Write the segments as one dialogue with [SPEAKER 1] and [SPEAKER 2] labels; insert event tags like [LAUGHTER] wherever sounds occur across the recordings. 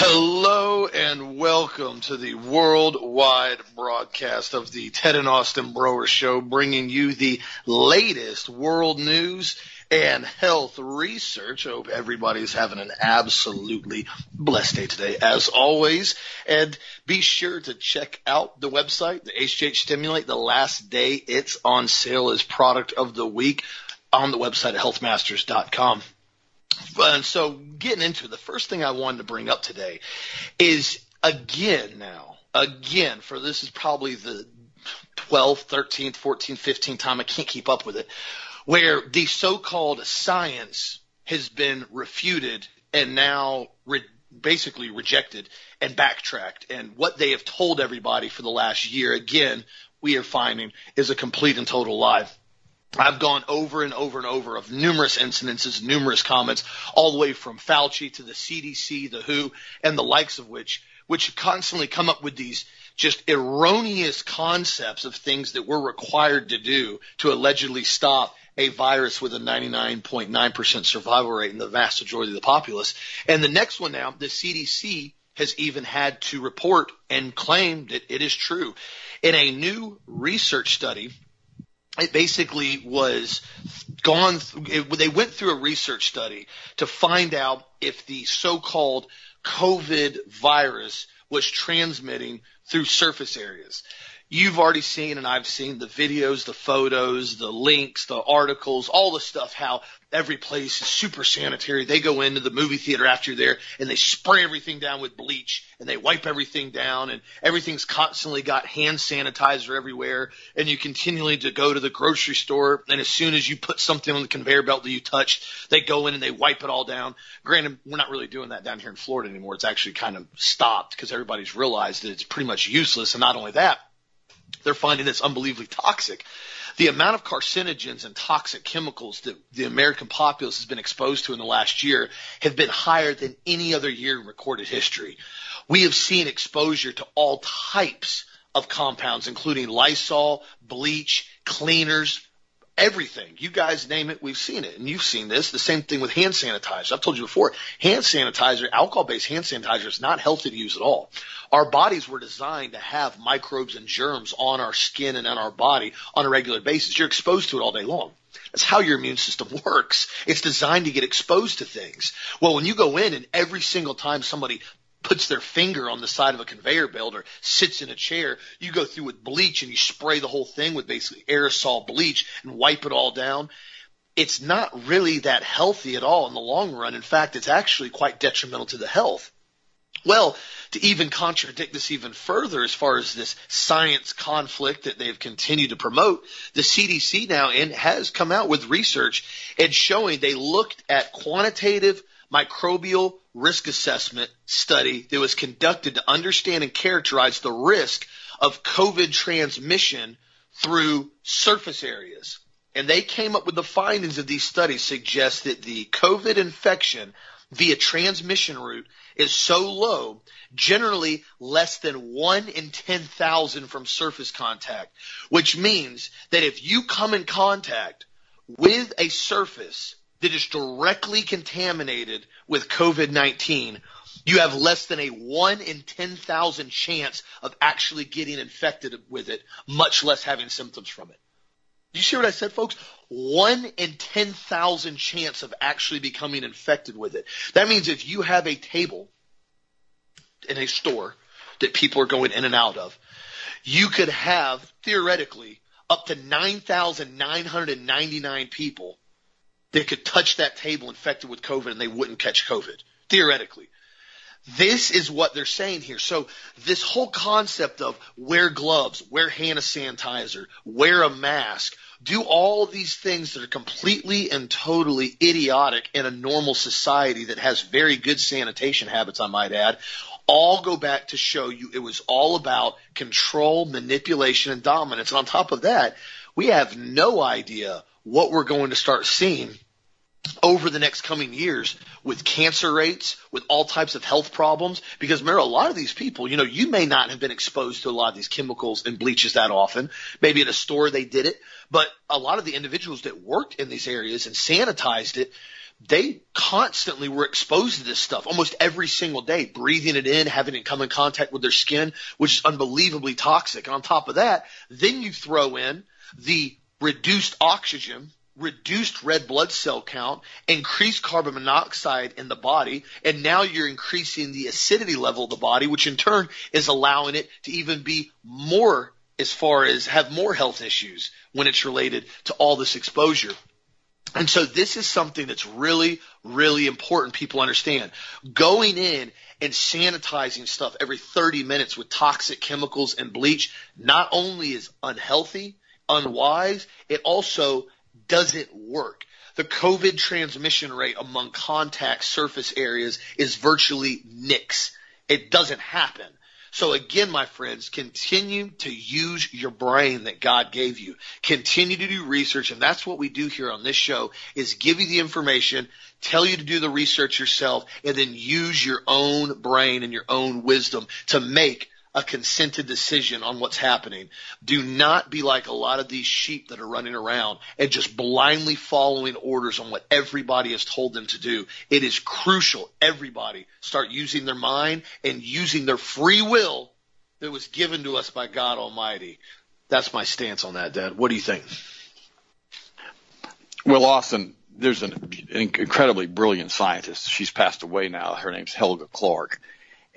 [SPEAKER 1] Hello and welcome to the worldwide broadcast of the Ted and Austin Broer Show, bringing you the latest world news and health research. Hope everybody's having an absolutely blessed day today, as always. And be sure to check out the website, the HGH Stimulate. The last day it's on sale as product of the week on the website at healthmasters.com. And so getting into it, the first thing I wanted to bring up today is again now, again, for this is probably the 12th, 13th, 14th, 15th time, I can't keep up with it, where the so-called science has been refuted and now re- basically rejected and backtracked. And what they have told everybody for the last year, again, we are finding is a complete and total lie. I've gone over and over and over of numerous incidences, numerous comments, all the way from Fauci to the CDC, the WHO, and the likes of which, which constantly come up with these just erroneous concepts of things that we're required to do to allegedly stop a virus with a 99.9% survival rate in the vast majority of the populace. And the next one now, the CDC has even had to report and claim that it is true. In a new research study it basically was gone. It, they went through a research study to find out if the so-called COVID virus was transmitting through surface areas. You've already seen, and I've seen the videos, the photos, the links, the articles, all the stuff, how every place is super sanitary. They go into the movie theater after you're there and they spray everything down with bleach and they wipe everything down and everything's constantly got hand sanitizer everywhere and you continually to go to the grocery store and as soon as you put something on the conveyor belt that you touched, they go in and they wipe it all down. Granted, we're not really doing that down here in Florida anymore. It's actually kind of stopped because everybody's realized that it's pretty much useless and not only that, they're finding it's unbelievably toxic. The amount of carcinogens and toxic chemicals that the American populace has been exposed to in the last year have been higher than any other year in recorded history. We have seen exposure to all types of compounds, including Lysol, bleach, cleaners, everything. You guys name it, we've seen it. And you've seen this. The same thing with hand sanitizer. I've told you before, hand sanitizer, alcohol based hand sanitizer is not healthy to use at all. Our bodies were designed to have microbes and germs on our skin and on our body on a regular basis. You're exposed to it all day long. That's how your immune system [LAUGHS] works. It's designed to get exposed to things. Well, when you go in and every single time somebody puts their finger on the side of a conveyor belt or sits in a chair, you go through with bleach and you spray the whole thing with basically aerosol bleach and wipe it all down. It's not really that healthy at all in the long run. In fact, it's actually quite detrimental to the health. Well, to even contradict this even further as far as this science conflict that they've continued to promote, the CDC now in, has come out with research and showing they looked at quantitative microbial risk assessment study that was conducted to understand and characterize the risk of COVID transmission through surface areas. And they came up with the findings of these studies suggest that the COVID infection via transmission route is so low, generally less than one in 10,000 from surface contact, which means that if you come in contact with a surface that is directly contaminated with COVID-19, you have less than a 1 in 10,000 chance of actually getting infected with it, much less having symptoms from it. Do you see what I said, folks? 1 in 10,000 chance of actually becoming infected with it. That means if you have a table in a store that people are going in and out of, you could have theoretically up to 9,999 people that could touch that table infected with COVID and they wouldn't catch COVID, theoretically. This is what they're saying here. So this whole concept of wear gloves, wear hand sanitizer, wear a mask, do all these things that are completely and totally idiotic in a normal society that has very good sanitation habits, I might add, all go back to show you it was all about control, manipulation, and dominance. And on top of that, we have no idea what we're going to start seeing over the next coming years with cancer rates, with all types of health problems. Because remember, a lot of these people, you know, you may not have been exposed to a lot of these chemicals and bleaches that often. Maybe at a store they did it, but a lot of the individuals that worked in these areas and sanitized it they constantly were exposed to this stuff almost every single day, breathing it in, having it come in contact with their skin, which is unbelievably toxic. And on top of that, then you throw in the reduced oxygen, reduced red blood cell count, increased carbon monoxide in the body, and now you're increasing the acidity level of the body, which in turn is allowing it to even be more as far as have more health issues when it's related to all this exposure. And so this is something that's really, really important people understand. Going in and sanitizing stuff every 30 minutes with toxic chemicals and bleach not only is unhealthy, unwise, it also doesn't work. The COVID transmission rate among contact surface areas is virtually nix. It doesn't happen. So again, my friends, continue to use your brain that God gave you. Continue to do research. And that's what we do here on this show is give you the information, tell you to do the research yourself, and then use your own brain and your own wisdom to make a consented decision on what's happening. Do not be like a lot of these sheep that are running around and just blindly following orders on what everybody has told them to do. It is crucial everybody start using their mind and using their free will that was given to us by God Almighty. That's my stance on that, Dad. What do you think?
[SPEAKER 2] Well, Austin, there's an, an incredibly brilliant scientist. She's passed away now. Her name's Hulda Clark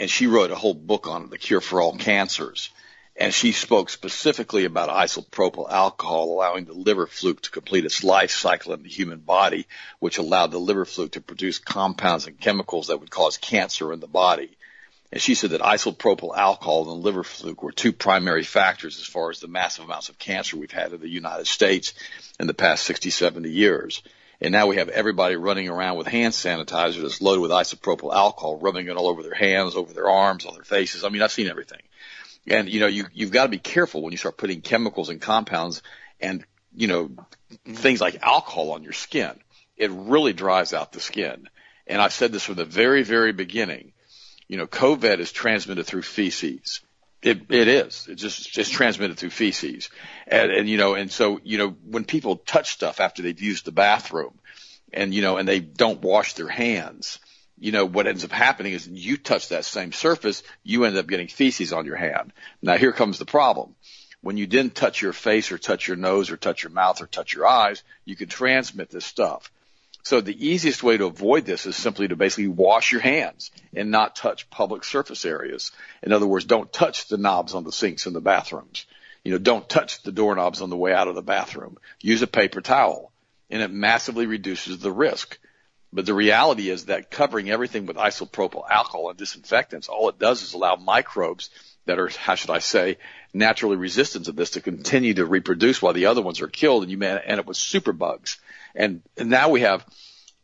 [SPEAKER 2] and she wrote a whole book on the cure for all cancers. And she spoke specifically about isopropyl alcohol allowing the liver fluke to complete its life cycle in the human body, which allowed the liver fluke to produce compounds and chemicals that would cause cancer in the body. And she said that isopropyl alcohol and liver fluke were two primary factors as far as the massive amounts of cancer we've had in the United States in the past 60, 70 years. And now we have everybody running around with hand sanitizer that's loaded with isopropyl alcohol, rubbing it all over their hands, over their arms, on their faces. I mean, I've seen everything. And, you know, you, you've got to be careful when you start putting chemicals and compounds and, you know, things like alcohol on your skin. It really dries out the skin. And I've said this from the very, very beginning. You know, COVID is transmitted through feces. It it is. It just it's transmitted through feces, and and you know, and so you know, when people touch stuff after they've used the bathroom, and you know, and they don't wash their hands, you know, what ends up happening is you touch that same surface, you end up getting feces on your hand. Now here comes the problem. When you didn't touch your face or touch your nose or touch your mouth or touch your eyes, you can transmit this stuff. So the easiest way to avoid this is simply to basically wash your hands and not touch public surface areas. In other words, don't touch the knobs on the sinks in the bathrooms. You know, don't touch the doorknobs on the way out of the bathroom. Use a paper towel and it massively reduces the risk. But the reality is that covering everything with isopropyl alcohol and disinfectants, all it does is allow microbes that are, how should I say, naturally resistant to this to continue to reproduce while the other ones are killed and you may end up with superbugs. And, and now we have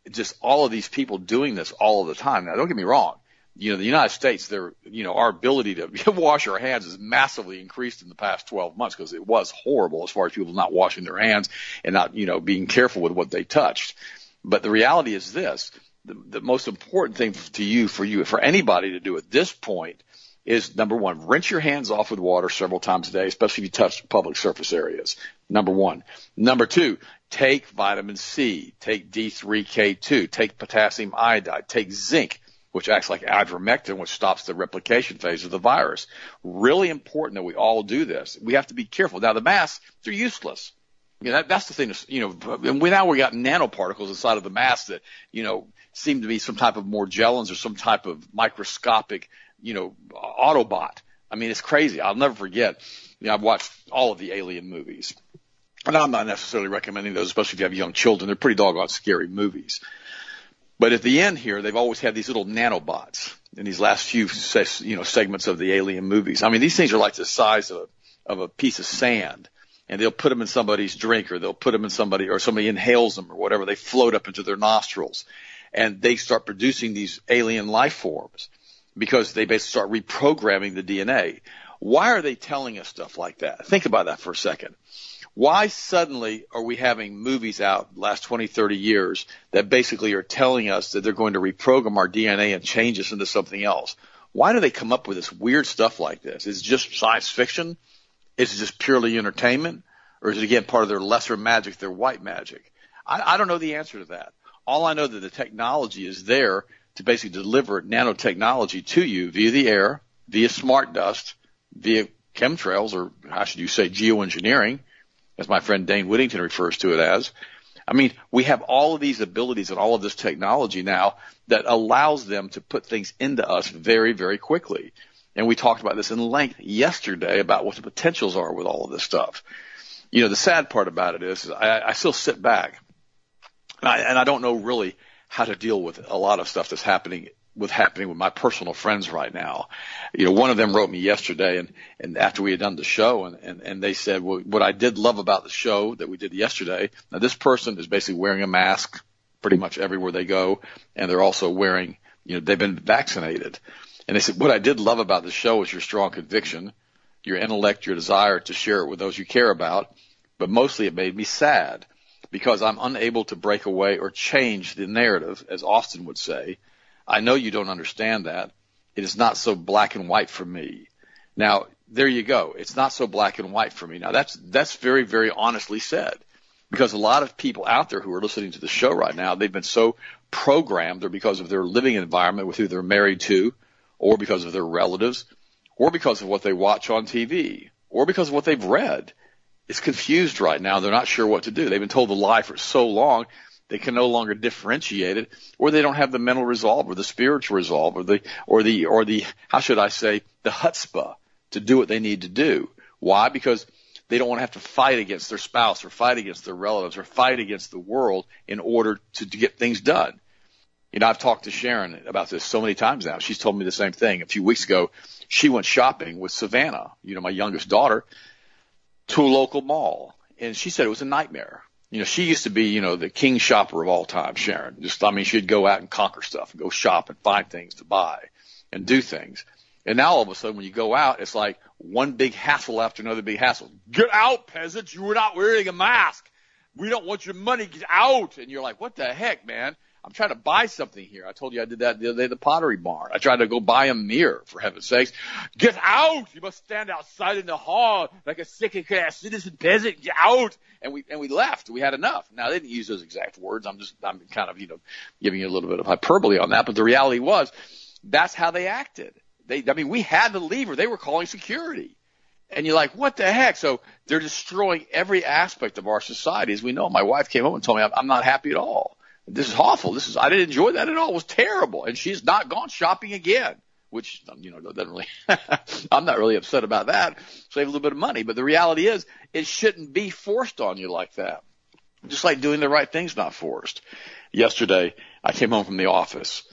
[SPEAKER 2] just all of these people doing this all of the time. Now don't get me wrong. You know, the United States, there, you know, our ability to [LAUGHS] wash our hands has massively increased in the past 12 months because it was horrible as far as people not washing their hands and not, you know, being careful with what they touched. But the reality is this, the, the most important thing to you, for you, for anybody to do at this point is number one, rinse your hands off with water several times a day, especially if you touch public surface areas. Number one. Number two, take vitamin C, take D3K2, take potassium iodide, take zinc, which acts like ivermectin, which stops the replication phase of the virus. Really important that we all do this. We have to be careful. Now the masks, they're useless. You know, that, that's the thing. You know, and we now we got nanoparticles inside of the mask that you know seem to be some type of Morgellons or some type of microscopic you know, Autobot. I mean, it's crazy. I'll never forget. You know, I've watched all of the Alien movies. And I'm not necessarily recommending those, especially if you have young children. They're pretty doggone scary movies. But at the end here, they've always had these little nanobots in these last few, you know, segments of the Alien movies. I mean, these things are like the size of, of a piece of sand. And they'll put them in somebody's drink or they'll put them in somebody or somebody inhales them or whatever. They float up into their nostrils and they start producing these alien life forms because they basically start reprogramming the DNA. Why are they telling us stuff like that? Think about that for a second. Why suddenly are we having movies out last 20, 30 years that basically are telling us that they're going to reprogram our DNA and change us into something else? Why do they come up with this weird stuff like this? Is it just science fiction? Is it just purely entertainment? Or is it again part of their lesser magic, their white magic? I, I don't know the answer to that. All I know that the technology is there to basically deliver nanotechnology to you via the air, via smart dust, via chemtrails, or how should you say geoengineering, as my friend Dane Wigington refers to it as. I mean, we have all of these abilities and all of this technology now that allows them to put things into us very, very quickly. And we talked about this in length yesterday about what the potentials are with all of this stuff. You know, the sad part about it is, is I, I still sit back and I, and I don't know really how to deal with a lot of stuff that's happening with happening with my personal friends right now. You know, one of them wrote me yesterday and, and after we had done the show and, and, and they said, well, what I did love about the show that we did yesterday, now this person is basically wearing a mask pretty much everywhere they go and they're also wearing, you know, they've been vaccinated. And they said, what I did love about the show is your strong conviction, your intellect, your desire to share it with those you care about, but mostly it made me sad because I'm unable to break away or change the narrative, as Austin would say, I know you don't understand that. It is not so black and white for me. Now, there you go. It's not so black and white for me. Now that's, that's very, very honestly said because a lot of people out there who are listening to the show right now, they've been so programmed or because of their living environment with who they're married to or because of their relatives or because of what they watch on TV or because of what they've read. It's confused right now. They're not sure what to do. They've been told the lie for so long they can no longer differentiate it, or they don't have the mental resolve or the spiritual resolve or the, or the, or the, how should I say, the chutzpah to do what they need to do. Why? Because they don't want to have to fight against their spouse or fight against their relatives or fight against the world in order to, to get things done. You know, I've talked to Sharon about this so many times now. She's told me the same thing. A few weeks ago, she went shopping with Savannah, you know, my youngest daughter, to a local mall. And she said it was a nightmare you know, she used to be, you know, the king shopper of all time, Sharon. Just, I mean, she'd go out and conquer stuff and go shop and find things to buy and do things. And now all of a sudden when you go out, it's like one big hassle after another big hassle. Get out, peasants. You were not wearing a mask. We don't want your money. Get out. And you're like, what the heck, man? I'm trying to buy something here. I told you I did that the other day the pottery barn. I tried to go buy a mirror, for heaven's sakes. Get out! You must stand outside in the hall like a sick class citizen peasant. Get out! And we, and we left. We had enough. Now they didn't use those exact words. I'm just, I'm kind of, you know, giving you a little bit of hyperbole on that, but the reality was that's how they acted. They, I mean, we had to leave or they were calling security. And you're like, what the heck? So they're destroying every aspect of our society. As we know, my wife came home and told me I'm not happy at all. This is awful. This is, I didn't enjoy that at all. It was terrible. And she's not gone shopping again, which, you know, doesn't really, [LAUGHS] I'm not really upset about that. Save a little bit of money. But the reality is it shouldn't be forced on you like that. Just like doing the right thing's not forced. Yesterday, I came home from the office.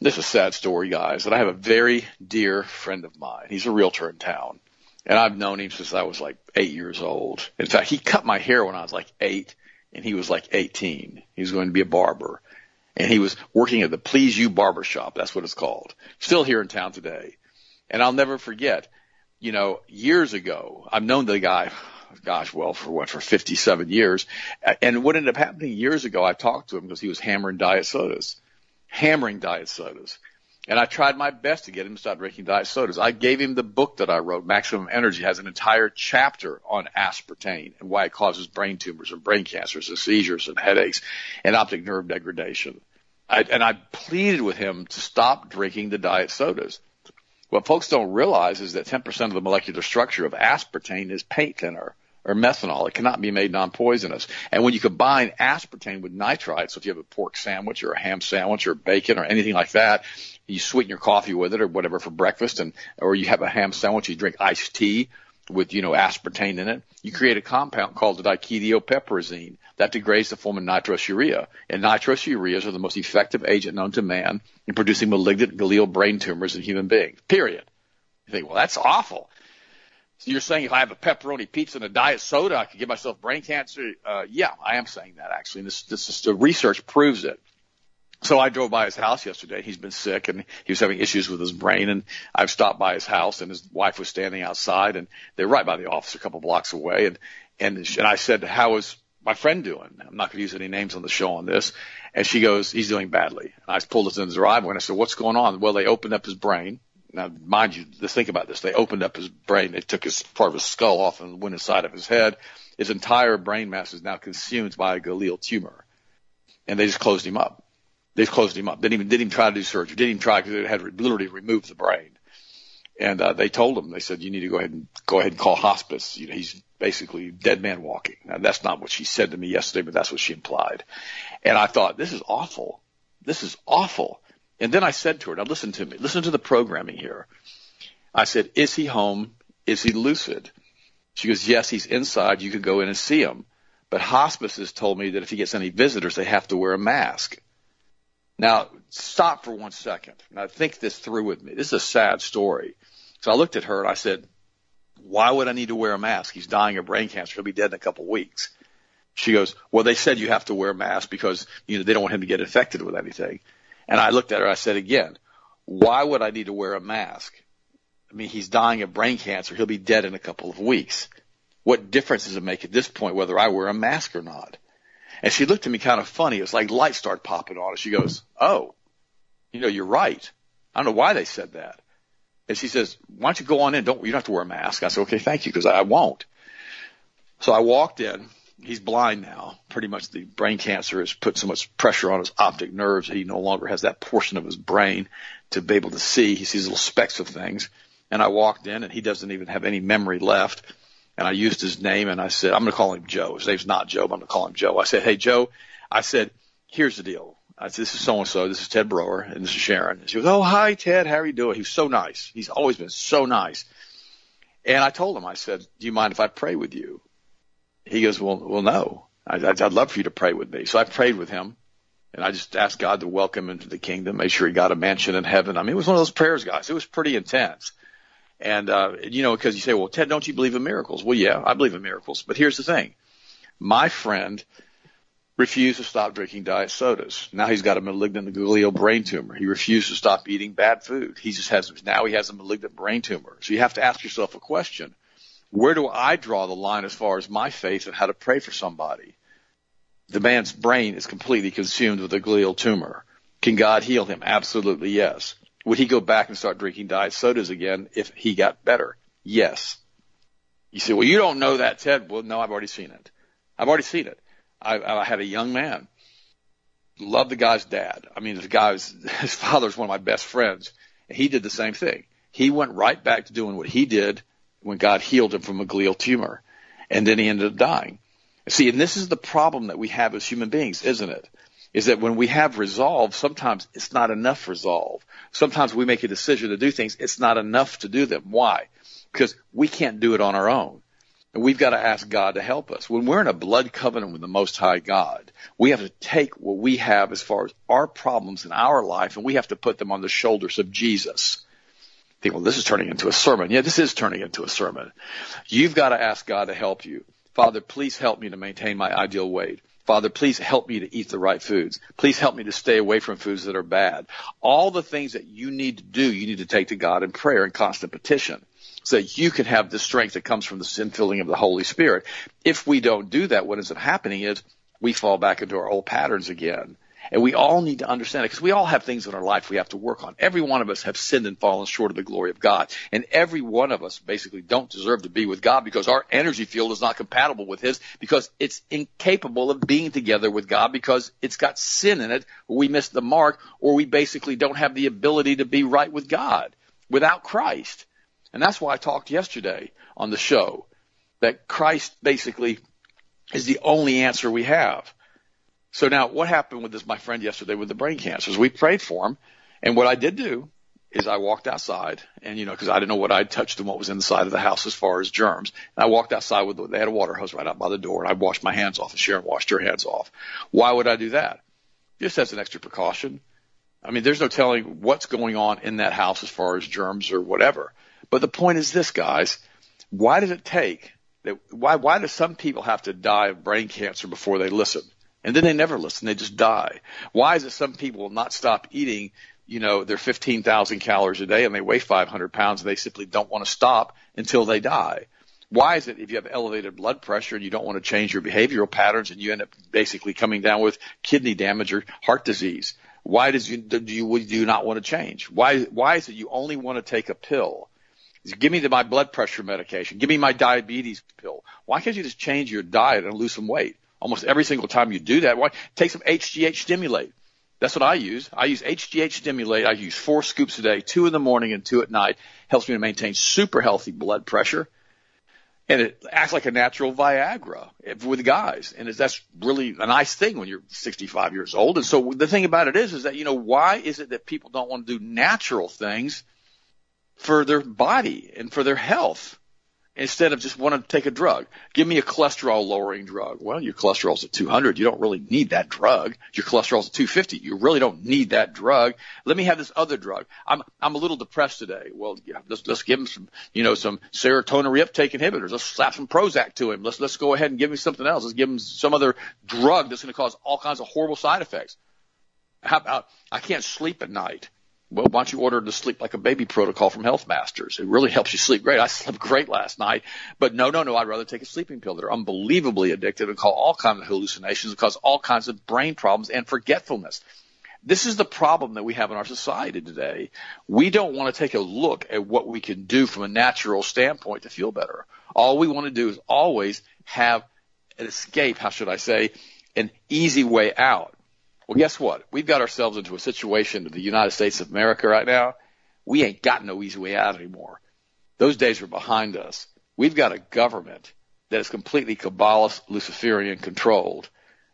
[SPEAKER 2] This is a sad story, guys. And I have a very dear friend of mine. He's a realtor in town. And I've known him since I was like eight years old. In fact, he cut my hair when I was like eight and he was like 18. He was going to be a barber. And he was working at the Please You Barber Shop. That's what it's called. Still here in town today. And I'll never forget, you know, years ago, I've known the guy, gosh, well, for what, for 57 years. And what ended up happening years ago, I talked to him because he was hammering diet sodas, hammering diet sodas. And I tried my best to get him to stop drinking diet sodas. I gave him the book that I wrote, Maximum Energy, has an entire chapter on aspartame and why it causes brain tumors and brain cancers and seizures and headaches and optic nerve degradation. I, and I pleaded with him to stop drinking the diet sodas. What folks don't realize is that 10% of the molecular structure of aspartame is paint thinner or methanol. It cannot be made non-poisonous. And when you combine aspartame with nitrite, so if you have a pork sandwich or a ham sandwich or bacon or anything like that, you sweeten your coffee with it or whatever for breakfast and, or you have a ham sandwich, you drink iced tea with, you know, aspartame in it. You create a compound called the diketopiperazine that degrades the form of nitrosourea. And nitrosoureas are the most effective agent known to man in producing malignant glial brain tumors in human beings. Period. You think, well, that's awful. So you're saying if I have a pepperoni pizza and a diet soda, I could give myself brain cancer? Uh, yeah, I am saying that actually. And this, this is, the research proves it. So I drove by his house yesterday. He's been sick and he was having issues with his brain. And I've stopped by his house and his wife was standing outside and they're right by the office a couple blocks away. And, and, and I said, how is my friend doing? I'm not going to use any names on the show on this. And she goes, he's doing badly. And I pulled us in the driveway and I said, what's going on? Well, they opened up his brain. Now, mind you, just think about this. They opened up his brain. They took his part of his skull off and went inside of his head. His entire brain mass is now consumed by a glial tumor. and they just closed him up. They closed him up. Didn't even didn't even try to do surgery. Didn't even try because it had literally removed the brain. And uh, they told him, they said, you need to go ahead and go ahead and call hospice. You know, he's basically dead man walking. Now, that's not what she said to me yesterday, but that's what she implied. And I thought, this is awful. This is awful. And then I said to her, now listen to me, listen to the programming here. I said, is he home? Is he lucid? She goes, yes, he's inside. You could go in and see him. But hospice has told me that if he gets any visitors, they have to wear a mask. Now, stop for one second. Now, think this through with me. This is a sad story. So I looked at her and I said, why would I need to wear a mask? He's dying of brain cancer. He'll be dead in a couple of weeks. She goes, well, they said you have to wear a mask because, you know, they don't want him to get infected with anything. And I looked at her. I said again, why would I need to wear a mask? I mean, he's dying of brain cancer. He'll be dead in a couple of weeks. What difference does it make at this point whether I wear a mask or not? And she looked at me kind of funny. It was like lights started popping on. She goes, oh, you know, you're right. I don't know why they said that. And she says, why don't you go on in? Don't, you don't have to wear a mask. I said, okay, thank you, because I won't. So I walked in. He's blind now. Pretty much the brain cancer has put so much pressure on his optic nerves that he no longer has that portion of his brain to be able to see. He sees little specks of things. And I walked in and he doesn't even have any memory left. And I used his name and I said, I'm going to call him Joe. His name's not Joe, but I'm going to call him Joe. I said, Hey, Joe, I said, here's the deal. I said, this is so and so. This is Ted Broer, and this is Sharon. And she goes, oh hi Ted, how are you doing? He was so nice. He's always been so nice. And I told him, I said, do you mind if I pray with you? He goes, well, well, no. I, I'd love for you to pray with me. So I prayed with him, and I just asked God to welcome him to the kingdom, make sure he got a mansion in heaven. I mean, it was one of those prayers, guys. It was pretty intense. And, uh, you know, because you say, well, Ted, don't you believe in miracles? Well, yeah, I believe in miracles. But here's the thing. My friend refused to stop drinking diet sodas. Now he's got a malignant glial brain tumor. He refused to stop eating bad food. He just has, now he has a malignant brain tumor. So you have to ask yourself a question. Where do I draw the line as far as my faith and how to pray for somebody? The man's brain is completely consumed with a glial tumor. Can God heal him? Absolutely yes. Would he go back and start drinking diet sodas again if he got better? Yes. You say, well, you don't know that, Ted. Well, no, I've already seen it. I've already seen it. I, I had a young man, loved the guy's dad. I mean, the guy's, [LAUGHS] his father's one of my best friends. And he did the same thing. He went right back to doing what he did when God healed him from a glial tumor. And then he ended up dying. See, and this is the problem that we have as human beings, isn't it? Is that when we have resolve, sometimes it's not enough resolve. Sometimes we make a decision to do things, it's not enough to do them. Why? Because we can't do it on our own. And we've got to ask God to help us. When we're in a blood covenant with the Most High God, we have to take what we have as far as our problems in our life and we have to put them on the shoulders of Jesus. think, well, this is turning into a sermon. Yeah, this is turning into a sermon. You've got to ask God to help you. Father, please help me to maintain my ideal weight. Father, please help me to eat the right foods. Please help me to stay away from foods that are bad. All the things that you need to do, you need to take to God in prayer and constant petition so that you can have the strength that comes from the sin filling of the Holy Spirit. If we don't do that, what ends up happening is we fall back into our old patterns again. And we all need to understand it because we all have things in our life we have to work on. Every one of us have sinned and fallen short of the glory of God. And every one of us basically don't deserve to be with God because our energy field is not compatible with His because it's incapable of being together with God because it's got sin in it. or We miss the mark or we basically don't have the ability to be right with God without Christ. And that's why I talked yesterday on the show that Christ basically is the only answer we have. So now what happened with this, my friend yesterday with the brain cancers? We prayed for him. And what I did do is I walked outside and, you know, cause I didn't know what I'd touched and what was inside of the house as far as germs. And I walked outside with, the, they had a water hose right out by the door and I washed my hands off and Sharon washed her hands off. Why would I do that? Just as an extra precaution. I mean, there's no telling what's going on in that house as far as germs or whatever. But the point is this, guys. Why does it take that? Why, why do some people have to die of brain cancer before they listen? And then they never listen. They just die. Why is it some people will not stop eating, you know, their 15,000 calories a day and they weigh 500 pounds and they simply don't want to stop until they die? Why is it if you have elevated blood pressure and you don't want to change your behavioral patterns and you end up basically coming down with kidney damage or heart disease? Why does you, do you, do you not want to change? Why, why is it you only want to take a pill? Give me the, my blood pressure medication. Give me my diabetes pill. Why can't you just change your diet and lose some weight? Almost every single time you do that. Why? Take some HGH stimulate. That's what I use. I use HGH stimulate. I use four scoops a day, two in the morning and two at night. Helps me to maintain super healthy blood pressure. And it acts like a natural Viagra with guys. And that's really a nice thing when you're 65 years old. And so the thing about it is, is that, you know, why is it that people don't want to do natural things for their body and for their health? Instead of just wanting to take a drug. Give me a cholesterol lowering drug. Well, your cholesterol's at 200. You don't really need that drug. Your cholesterol's at 250. You really don't need that drug. Let me have this other drug. I'm, I'm a little depressed today. Well, yeah, let's, let's give him some, you know, some serotonin reuptake inhibitors. Let's slap some Prozac to him. Let's, let's go ahead and give him something else. Let's give him some other drug that's going to cause all kinds of horrible side effects. How about, I can't sleep at night. Well, why don't you order the sleep like a baby protocol from Health Masters? It really helps you sleep great. I [LAUGHS] slept great last night, but no, no, no. I'd rather take a sleeping pill. They're unbelievably addictive and cause all kinds of hallucinations and cause all kinds of brain problems and forgetfulness. This is the problem that we have in our society today. We don't want to take a look at what we can do from a natural standpoint to feel better. All we want to do is always have an escape, how should I say, an easy way out. Well, guess what? We've got ourselves into a situation in the United States of America right now. We ain't got no easy way out anymore. Those days are behind us. We've got a government that is completely Kabbalist, Luciferian controlled.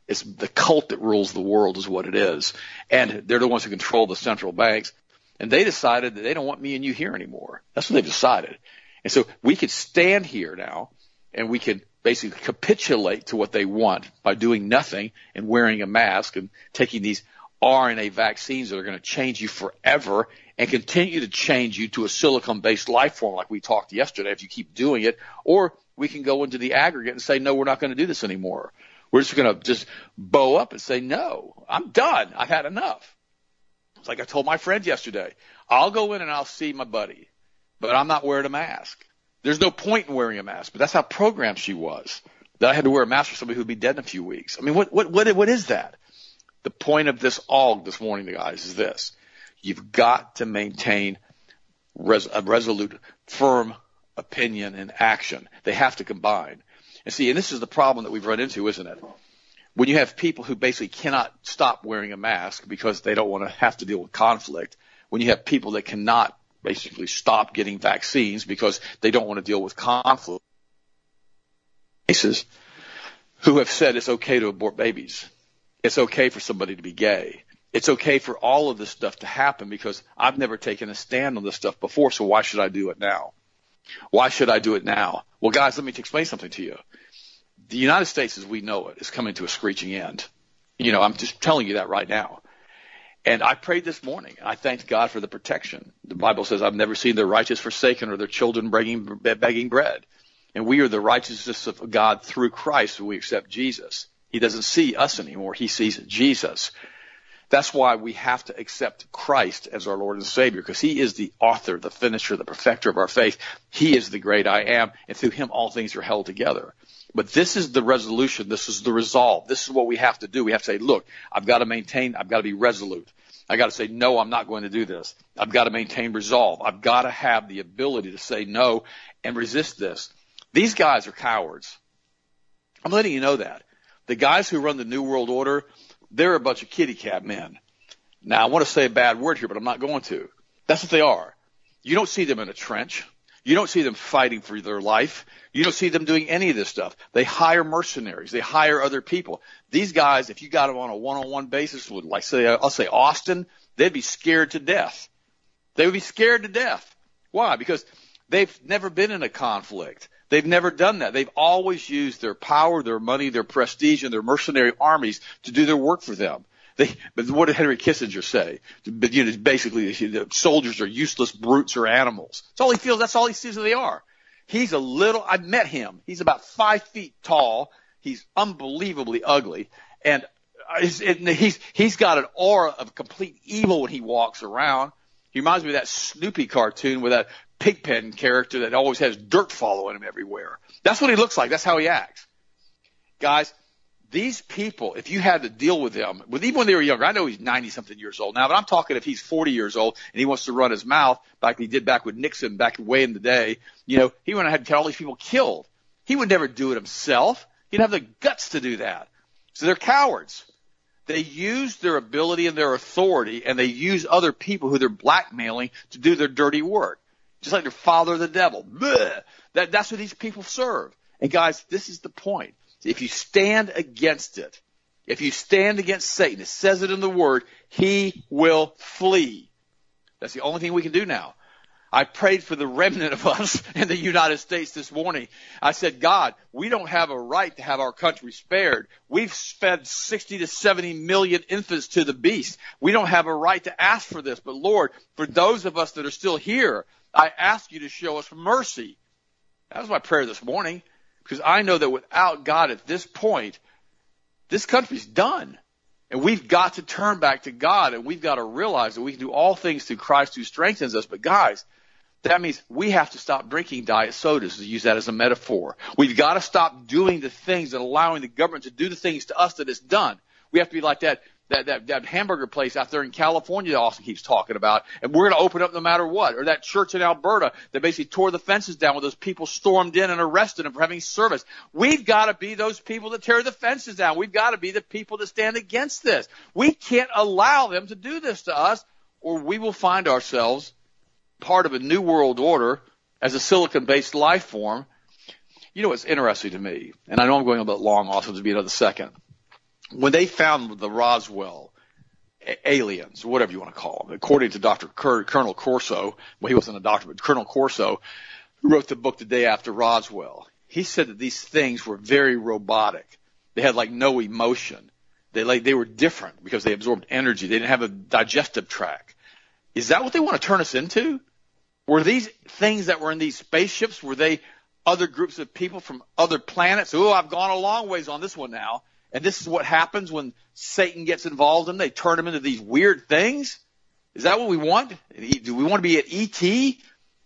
[SPEAKER 2] It's the cult that rules the world is what it is. And they're the ones who control the central banks. And they decided that they don't want me and you here anymore. That's what they've decided. And so we could stand here now and we could basically capitulate to what they want by doing nothing and wearing a mask and taking these RNA vaccines that are going to change you forever and continue to change you to a silicon based life form like we talked yesterday if you keep doing it. Or we can go into the aggregate and say, no, we're not going to do this anymore. We're just going to just bow up and say, no, I'm done. I've had enough. It's like I told my friend yesterday, I'll go in and I'll see my buddy, but I'm not wearing a mask. There's no point in wearing a mask, but that's how programmed she was. That I had to wear a mask for somebody who'd be dead in a few weeks. I mean, what, what, what, what is that? The point of this all this morning, guys, is this. You've got to maintain res- a resolute, firm opinion and action. They have to combine. And see, and this is the problem that we've run into, isn't it? When you have people who basically cannot stop wearing a mask because they don't want to have to deal with conflict, when you have people that cannot basically stop getting vaccines because they don't want to deal with conflict. Cases who have said it's okay to abort babies. It's okay for somebody to be gay. It's okay for all of this stuff to happen because I've never taken a stand on this stuff before, so why should I do it now? Why should I do it now? Well, guys, let me explain something to you. The United States as we know it is coming to a screeching end. You know, I'm just telling you that right now. And I prayed this morning. I thanked God for the protection. The Bible says, I've never seen the righteous forsaken or their children begging, begging bread. And we are the righteousness of God through Christ when we accept Jesus. He doesn't see us anymore. He sees Jesus. That's why we have to accept Christ as our Lord and Savior because He is the author, the finisher, the perfecter of our faith. He is the great I am and through Him all things are held together. But this is the resolution. This is the resolve. This is what we have to do. We have to say, look, I've got to maintain, I've got to be resolute. I got to say, no, I'm not going to do this. I've got to maintain resolve. I've got to have the ability to say no and resist this. These guys are cowards. I'm letting you know that. The guys who run the New World Order, they're a bunch of kitty cat men. Now, I want to say a bad word here, but I'm not going to. That's what they are. You don't see them in a trench. You don't see them fighting for their life. You don't see them doing any of this stuff. They hire mercenaries. They hire other people. These guys, if you got them on a one-on-one basis with, like, say, I'll say Austin, they'd be scared to death. They would be scared to death. Why? Because they've never been in a conflict. They've never done that. They've always used their power, their money, their prestige, and their mercenary armies to do their work for them. They, but what did Henry Kissinger say? But you know, basically, the soldiers are useless brutes or animals. That's all he feels. That's all he sees they are. He's a little. I met him. He's about five feet tall. He's unbelievably ugly, uh, and he's he's got an aura of complete evil when he walks around. He reminds me of that Snoopy cartoon with that pigpen character that always has dirt following him everywhere. That's what he looks like. That's how he acts. Guys, these people, if you had to deal with them, with even when they were younger, I know he's 90 something years old now, but I'm talking if he's 40 years old and he wants to run his mouth like he did back with Nixon back way in the day, you know, he went ahead and had all these people killed. He would never do it himself. He'd have the guts to do that. So they're cowards. They use their ability and their authority and they use other people who they're blackmailing to do their dirty work. Just like their father, the devil. That, that's what these people serve. And guys, this is the point. If you stand against it, if you stand against Satan, it says it in the word, he will flee. That's the only thing we can do now. I prayed for the remnant of us [LAUGHS] in the United States this morning. I said, God, we don't have a right to have our country spared. We've fed 60 to 70 million infants to the beast. We don't have a right to ask for this. But Lord, for those of us that are still here, I ask you to show us mercy. That was my prayer this morning because I know that without God at this point, this country's done. And we've got to turn back to God and we've got to realize that we can do all things through Christ who strengthens us. But guys, that means we have to stop drinking diet sodas, to use that as a metaphor. We've got to stop doing the things and allowing the government to do the things to us that it's done. We have to be like that that, that, that hamburger place out there in California that Austin keeps talking about, and we're going to open up no matter what. Or that church in Alberta that basically tore the fences down when those people stormed in and arrested them for having service. We've got to be those people that tear the fences down. We've got to be the people that stand against this. We can't allow them to do this to us, or we will find ourselves part of a new world order as a silicon-based life form. You know what's interesting to me, and I know I'm going a bit long, also to be another second when they found the Roswell aliens, whatever you want to call them, according to Dr. Colonel Corso, well, he wasn't a doctor, but Colonel Corso, who wrote the book the day after Roswell, he said that these things were very robotic. They had like no emotion. They like they were different because they absorbed energy. They didn't have a digestive tract. Is that what they want to turn us into? Were these things that were in these spaceships, were they other groups of people from other planets? Oh, I've gone a long ways on this one now. And this is what happens when Satan gets involved and they turn them into these weird things? Is that what we want? Do we want to be at ET?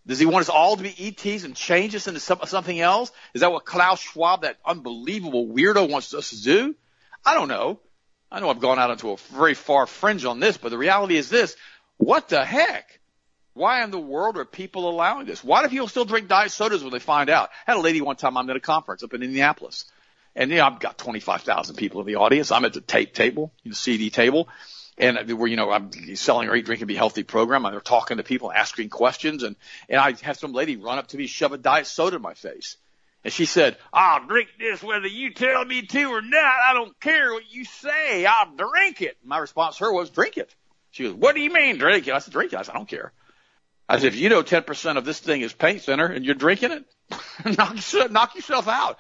[SPEAKER 2] Does he want us all to be ETs and change us into something else? Is that what Klaus Schwab, that unbelievable weirdo, wants us to do? I don't know. I know I've gone out into a very far fringe on this, but the reality is this. What the heck? Why in the world are people allowing this? Why do people still drink diet sodas when they find out? I had a lady one time I'm at a conference up in Indianapolis. And you know, I've got 25,000 people in the audience. I'm at the tape table, the CD table. And uh, we're, you know, I'm selling our Eat, Drink, and Be Healthy program. I'm talking to people, asking questions. And, and I had some lady run up to me, shove a diet soda in my face. And she said, I'll drink this whether you tell me to or not. I don't care what you say. I'll drink it. My response to her was, drink it. She goes, what do you mean drink it? I said, drink it. I said, I don't care. I said, if you know 10% of this thing is paint thinner and you're drinking it, [LAUGHS] knock, knock yourself out.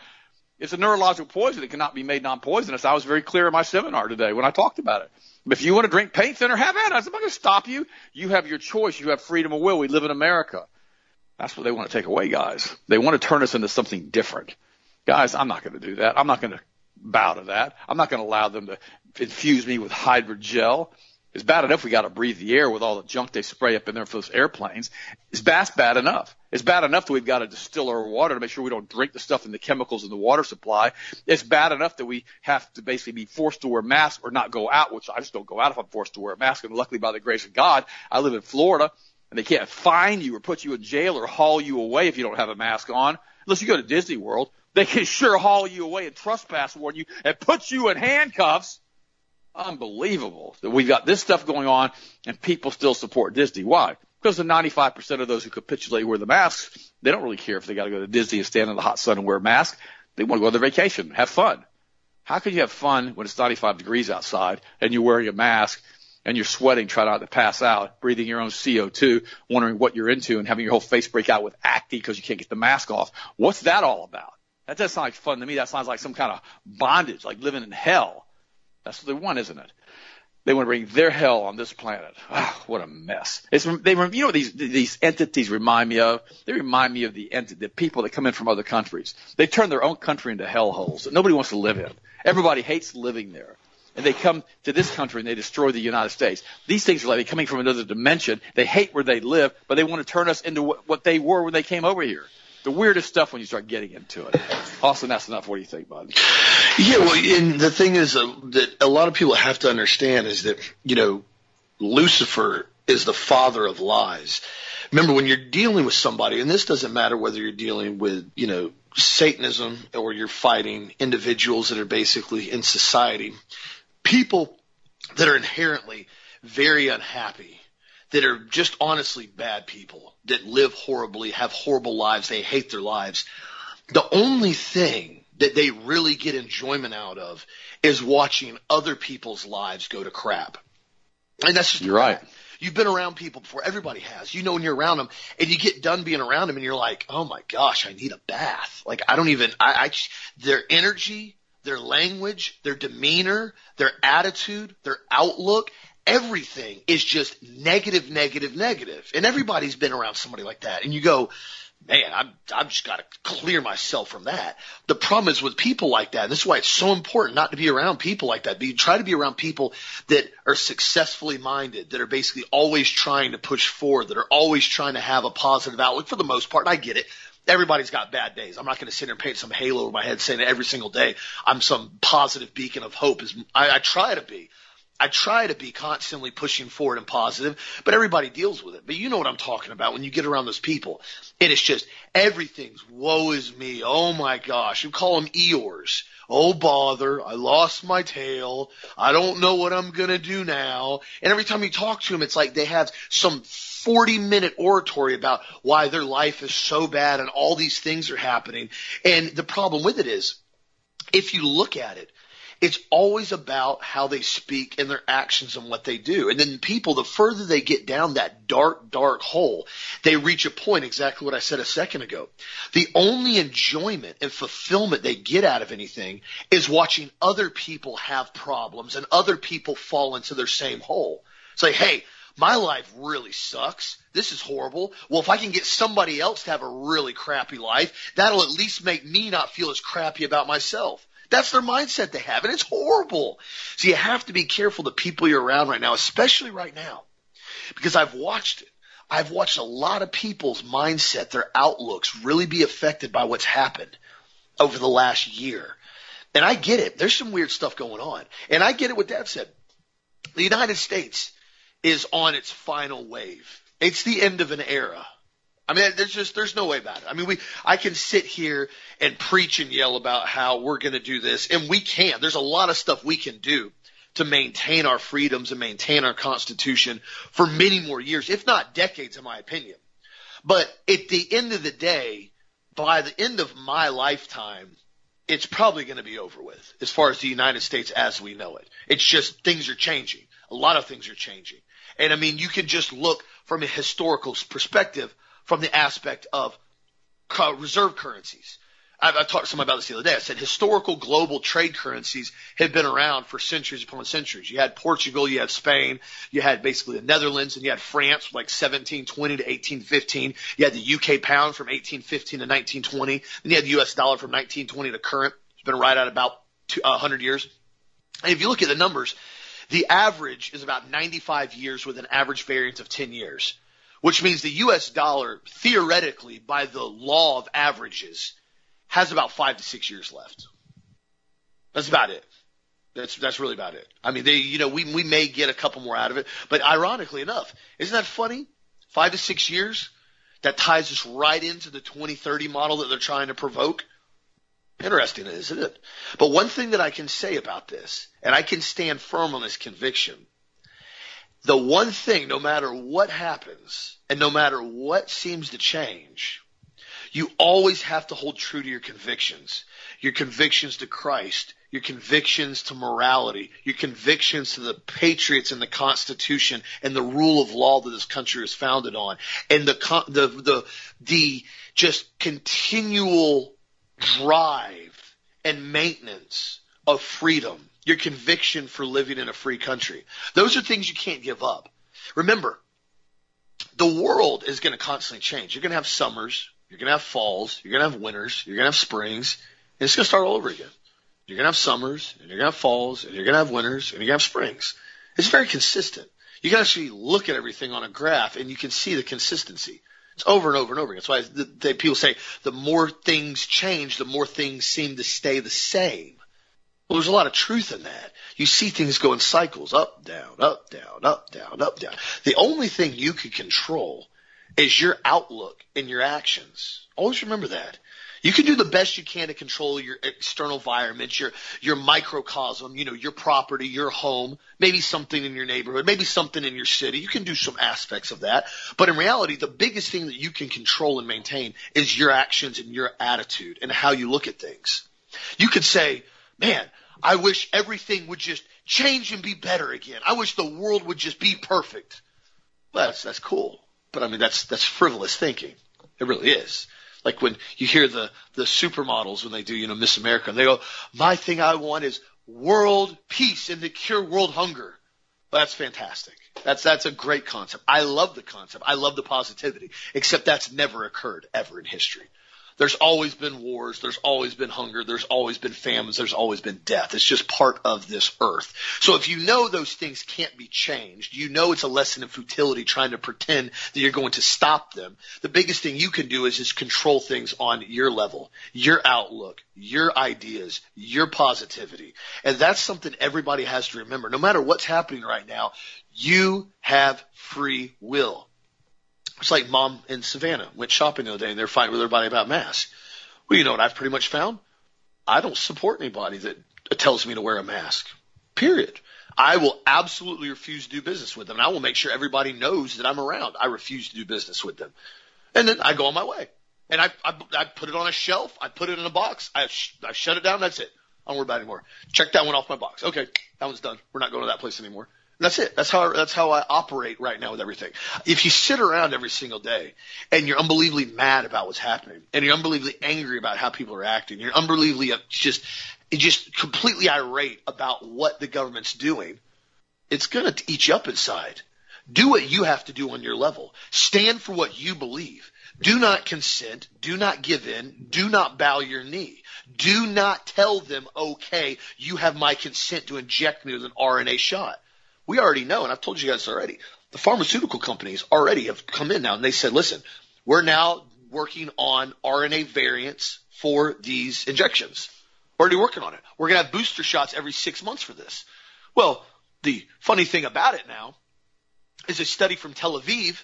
[SPEAKER 2] It's a neurological poison that cannot be made non-poisonous. I was very clear in my seminar today when I talked about it. If you want to drink paint thinner, have at it. I'm not going to stop you. You have your choice. You have freedom of will. We live in America. That's what they want to take away, guys. They want to turn us into something different. Guys, I'm not going to do that. I'm not going to bow to that. I'm not going to allow them to infuse me with hydrogel. It's bad enough we got to breathe the air with all the junk they spray up in there for those airplanes. It's bad, bad enough. It's bad enough that we've got to distill our water to make sure we don't drink the stuff in the chemicals in the water supply. It's bad enough that we have to basically be forced to wear masks or not go out, which I just don't go out if I'm forced to wear a mask. And luckily, by the grace of God, I live in Florida and they can't fine you or put you in jail or haul you away if you don't have a mask on. Unless you go to Disney World, they can sure haul you away and trespass warn you and put you in handcuffs unbelievable that we've got this stuff going on and people still support Disney. Why? Because the 95% of those who capitulate wear the masks, they don't really care if they got to go to Disney and stand in the hot sun and wear a mask. They want to go on their vacation, have fun. How can you have fun when it's 95 degrees outside and you're wearing a mask and you're sweating, trying not to pass out, breathing your own CO2, wondering what you're into and having your whole face break out with acne because you can't get the mask off? What's that all about? That doesn't sound like fun to me. That sounds like some kind of bondage, like living in hell. That's what they want, isn't it? They want to bring their hell on this planet. Oh, what a mess! It's they, you know these these entities remind me of? They remind me of the ent- the people that come in from other countries. They turn their own country into hellholes that nobody wants to live in. Everybody hates living there. And they come to this country and they destroy the United States. These things are like they're coming from another dimension. They hate where they live, but they want to turn us into what, what they were when they came over here the weirdest stuff when you start getting into it. Austin, that's enough. What do you think, bud?
[SPEAKER 1] Yeah, well, and the thing is uh, that a lot of people have to understand is that you know Lucifer is the father of lies. Remember, when you're dealing with somebody, and this doesn't matter whether you're dealing with you know Satanism or you're fighting individuals that are basically in society, people that are inherently very unhappy, that are just honestly bad people, that live horribly, have horrible lives, they hate their lives. The only thing that they really get enjoyment out of is watching other people's lives go to crap. And that's just
[SPEAKER 2] you're right.
[SPEAKER 1] You've been around people before. Everybody has. You know when you're around them, and you get done being around them, and you're like, "Oh my gosh, I need a bath." Like I don't even. I, I their energy, their language, their demeanor, their attitude, their outlook, everything is just negative, negative, negative. And everybody's been around somebody like that. And you go, man, I'm, I've just got to clear myself from that. The problem is with people like that, and this is why it's so important not to be around people like that. Be, you try to be around people that are successfully minded, that are basically always trying to push forward, that are always trying to have a positive outlook for the most part. I get it. Everybody's got bad days. I'm not going to sit here and paint some halo over my head saying that every single day I'm some positive beacon of hope. Is I, I try to be. I try to be constantly pushing forward and positive, but everybody deals with it. But you know what I'm talking about when you get around those people. And it's just everything's woe is me. Oh my gosh. You call them Eeyores. Oh bother. I lost my tail. I don't know what I'm going to do now. And every time you talk to them, it's like they have some 40 minute oratory about why their life is so bad and all these things are happening. And the problem with it is, if you look at it, it's always about how they speak and their actions and what they do. And then people, the further they get down that dark, dark hole, they reach a point, exactly what I said a second ago. The only enjoyment and fulfillment they get out of anything is watching other people have problems and other people fall into their same hole. Say, hey, my life really sucks. This is horrible. Well, if I can get somebody else to have a really crappy life, that'll at least make me not feel as crappy about myself. That's their mindset they have, and it's horrible. So you have to be careful the people you're around right now, especially right now, because I've watched it. I've watched a lot of people's mindset, their outlooks really be affected by what's happened over the last year. And I get it. There's some weird stuff going on. And I get it what Dad said. The United States is on its final wave. It's the end of an era. I mean, there's just there's no way about it. I mean, we I can sit here and preach and yell about how we're going to do this, and we can. There's a lot of stuff we can do to maintain our freedoms and maintain our constitution for many more years, if not decades, in my opinion. But at the end of the day, by the end of my lifetime, it's probably going to be over with as far as the United States as we know it. It's just things are changing. A lot of things are changing. And I mean, you can just look from a historical perspective from the aspect of reserve currencies. I talked to someone about this the other day. I said historical global trade currencies have been around for centuries upon centuries. You had Portugal, you had Spain, you had basically the Netherlands, and you had France from like 1720 to 1815. You had the UK pound from 1815 to 1920. Then you had the US dollar from 1920 to current. It's been right at about two, uh, 100 years. And if you look at the numbers, the average is about 95 years with an average variance of 10 years which means the US dollar theoretically by the law of averages has about five to six years left. That's about it. That's that's really about it. I mean, they you know we we may get a couple more out of it, but ironically enough, isn't that funny? Five to six years that ties us right into the 2030 model that they're trying to provoke. Interesting, isn't it? But one thing that I can say about this, and I can stand firm on this conviction, the one thing, no matter what happens and no matter what seems to change, you always have to hold true to your convictions. Your convictions to Christ, your convictions to morality, your convictions to the patriots and the Constitution and the rule of law that this country is founded on, and the the the the just continual drive and maintenance of freedom your conviction for living in a free country. Those are things you can't give up. Remember, the world is going to constantly change. You're going to have summers, you're going to have falls, you're going to have winters, you're going to have springs, and it's going to start all over again. You're going to have summers, and you're going to have falls, and you're going to have winters, and you're going to have springs. It's very consistent. You can actually look at everything on a graph, and you can see the consistency. It's over and over and over again. That's why the, the, people say the more things change, the more things seem to stay the same. Well, there's a lot of truth in that. You see things go in cycles, up, down, up, down, up, down, up, down. The only thing you can control is your outlook and your actions. Always remember that. You can do the best you can to control your external environment, your your microcosm, you know, your property, your home, maybe something in your neighborhood, maybe something in your city. You can do some aspects of that. But in reality, the biggest thing that you can control and maintain is your actions and your attitude and how you look at things. You could say, "Man, I wish everything would just change and be better again. I wish the world would just be perfect." Well, that's that's cool. But I mean, that's that's frivolous thinking. It really is. Like when you hear the, the supermodels when they do, you know, Miss America, and they go, my thing I want is world peace and to cure world hunger. Well, that's fantastic. That's, that's a great concept. I love the concept. I love the positivity, except that's never occurred ever in history. There's always been wars. There's always been hunger. There's always been famines. There's always been death. It's just part of this earth. So if you know those things can't be changed, you know it's a lesson in futility trying to pretend that you're going to stop them. The biggest thing you can do is just control things on your level, your outlook, your ideas, your positivity. And that's something everybody has to remember. No matter what's happening right now, you have free will. It's like mom in Savannah went shopping the other day and they're fighting with everybody about masks. Well, you know what I've pretty much found? I don't support anybody that tells me to wear a mask. Period. I will absolutely refuse to do business with them. And I will make sure everybody knows that I'm around. I refuse to do business with them. And then I go on my way. And I, I, I put it on a shelf. I put it in a box. I, sh- I shut it down. That's it. I don't worry about it anymore. Check that one off my box. Okay. That one's done. We're not going to that place anymore. That's it. That's how that's how I operate right now with everything. If you sit around every single day and you're unbelievably mad about what's happening, and you're unbelievably angry about how people are acting, you're unbelievably just just completely irate about what the government's doing, it's to eat you up inside. Do what you have to do on your level. Stand for what you believe. Do not consent. Do not give in. Do not bow your knee. Do not tell them, okay, you have my consent to inject me with an RNA shot we already know, and I've told you guys already, the pharmaceutical companies already have come in now and they said, listen, we're now working on RNA variants for these injections. We're already working on it. We're going to have booster shots every six months for this. Well, the funny thing about it now is a study from Tel Aviv,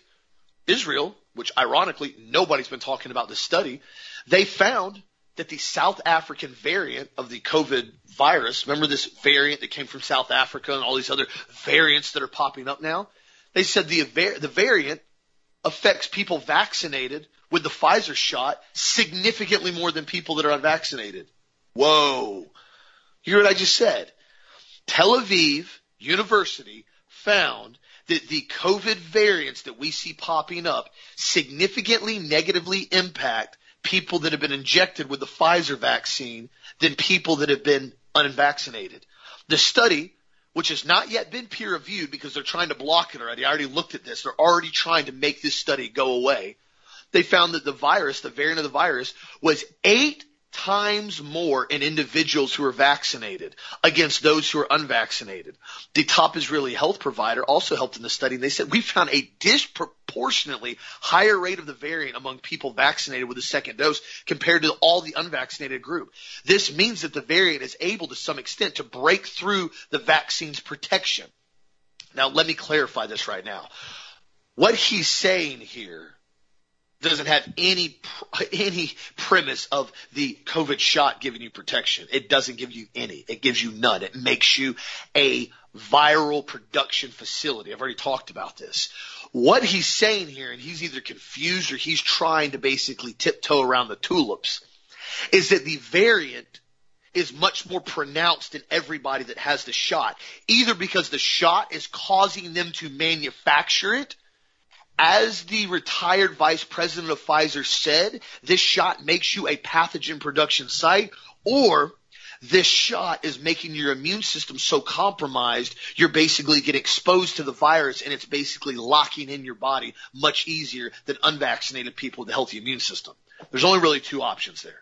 [SPEAKER 1] Israel, which ironically nobody's been talking about this study. They found that the South African variant of the COVID virus, remember this variant that came from South Africa and all these other variants that are popping up now? They said the, the variant affects people vaccinated with the Pfizer shot significantly more than people that are unvaccinated. Whoa. You hear what I just said? Tel Aviv University found that the COVID variants that we see popping up significantly negatively impact people that have been injected with the Pfizer vaccine than people that have been unvaccinated. The study, which has not yet been peer reviewed because they're trying to block it already. I already looked at this. They're already trying to make this study go away. They found that the virus, the variant of the virus, was eight times more in individuals who are vaccinated against those who are unvaccinated. The top Israeli health provider also helped in the study. And they said we found a disproportionately higher rate of the variant among people vaccinated with a second dose compared to all the unvaccinated group. This means that the variant is able to some extent to break through the vaccine's protection. Now let me clarify this right now. What he's saying here doesn't have any [LAUGHS] any premise of the COVID shot giving you protection. It doesn't give you any. It gives you none. It makes you a viral production facility. I've already talked about this. What he's saying here, and he's either confused or he's trying to basically tiptoe around the tulips, is that the variant is much more pronounced in everybody that has the shot, either because the shot is causing them to manufacture it as the retired vice president of Pfizer said, this shot makes you a pathogen production site or this shot is making your immune system so compromised, you're basically getting exposed to the virus and it's basically locking in your body much easier than unvaccinated people with a healthy immune system. There's only really two options there.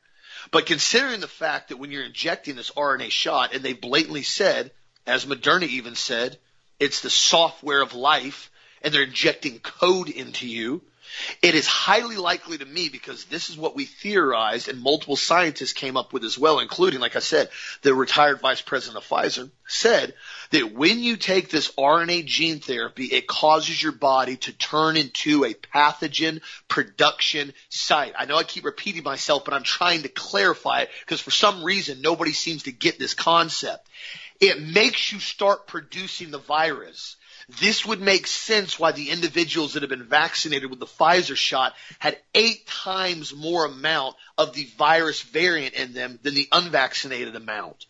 [SPEAKER 1] But considering the fact that when you're injecting this RNA shot and they blatantly said, as Moderna even said, it's the software of life and they're injecting code into you. It is highly likely to me because this is what we theorized and multiple scientists came up with as well, including, like I said, the retired vice president of Pfizer said that when you take this RNA gene therapy, it causes your body to turn into a pathogen production site. I know I keep repeating myself, but I'm trying to clarify it because for some reason nobody seems to get this concept. It makes you start producing the virus. This would make sense why the individuals that have been vaccinated with the Pfizer shot had eight times more amount of the virus variant in them than the unvaccinated amount.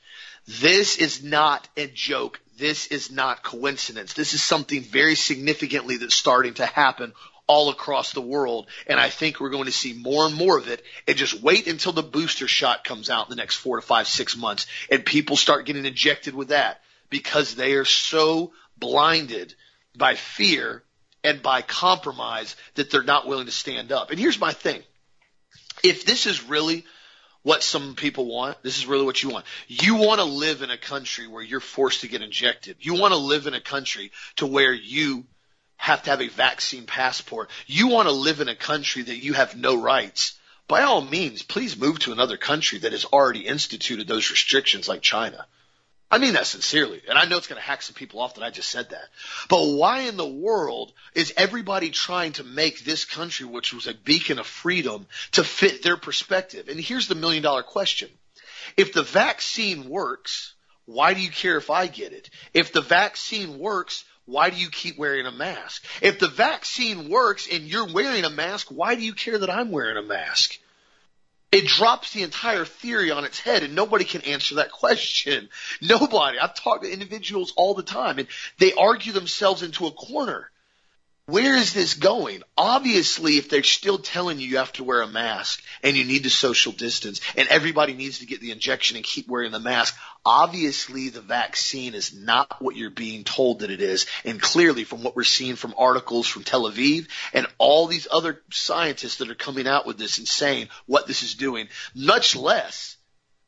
[SPEAKER 1] This is not a joke. This is not coincidence. This is something very significantly that's starting to happen all across the world. And I think we're going to see more and more of it. And just wait until the booster shot comes out in the next four to five, six months and people start getting injected with that because they are so blinded by fear and by compromise that they're not willing to stand up. And here's my thing. If this is really what some people want, this is really what you want. You want to live in a country where you're forced to get injected. You want to live in a country to where you have to have a vaccine passport. You want to live in a country that you have no rights. By all means, please move to another country that has already instituted those restrictions like China. I mean that sincerely. And I know it's going to hack some people off that I just said that. But why in the world is everybody trying to make this country, which was a beacon of freedom, to fit their perspective? And here's the million dollar question. If the vaccine works, why do you care if I get it? If the vaccine works, why do you keep wearing a mask? If the vaccine works and you're wearing a mask, why do you care that I'm wearing a mask? It drops the entire theory on its head and nobody can answer that [LAUGHS] question. Nobody. I've talked to individuals all the time and they argue themselves into a corner. Where is this going? Obviously, if they're still telling you you have to wear a mask and you need to social distance and everybody needs to get the injection and keep wearing the mask, obviously the vaccine is not what you're being told that it is. And clearly from what we're seeing from articles from Tel Aviv and all these other scientists that are coming out with this and saying what this is doing, much less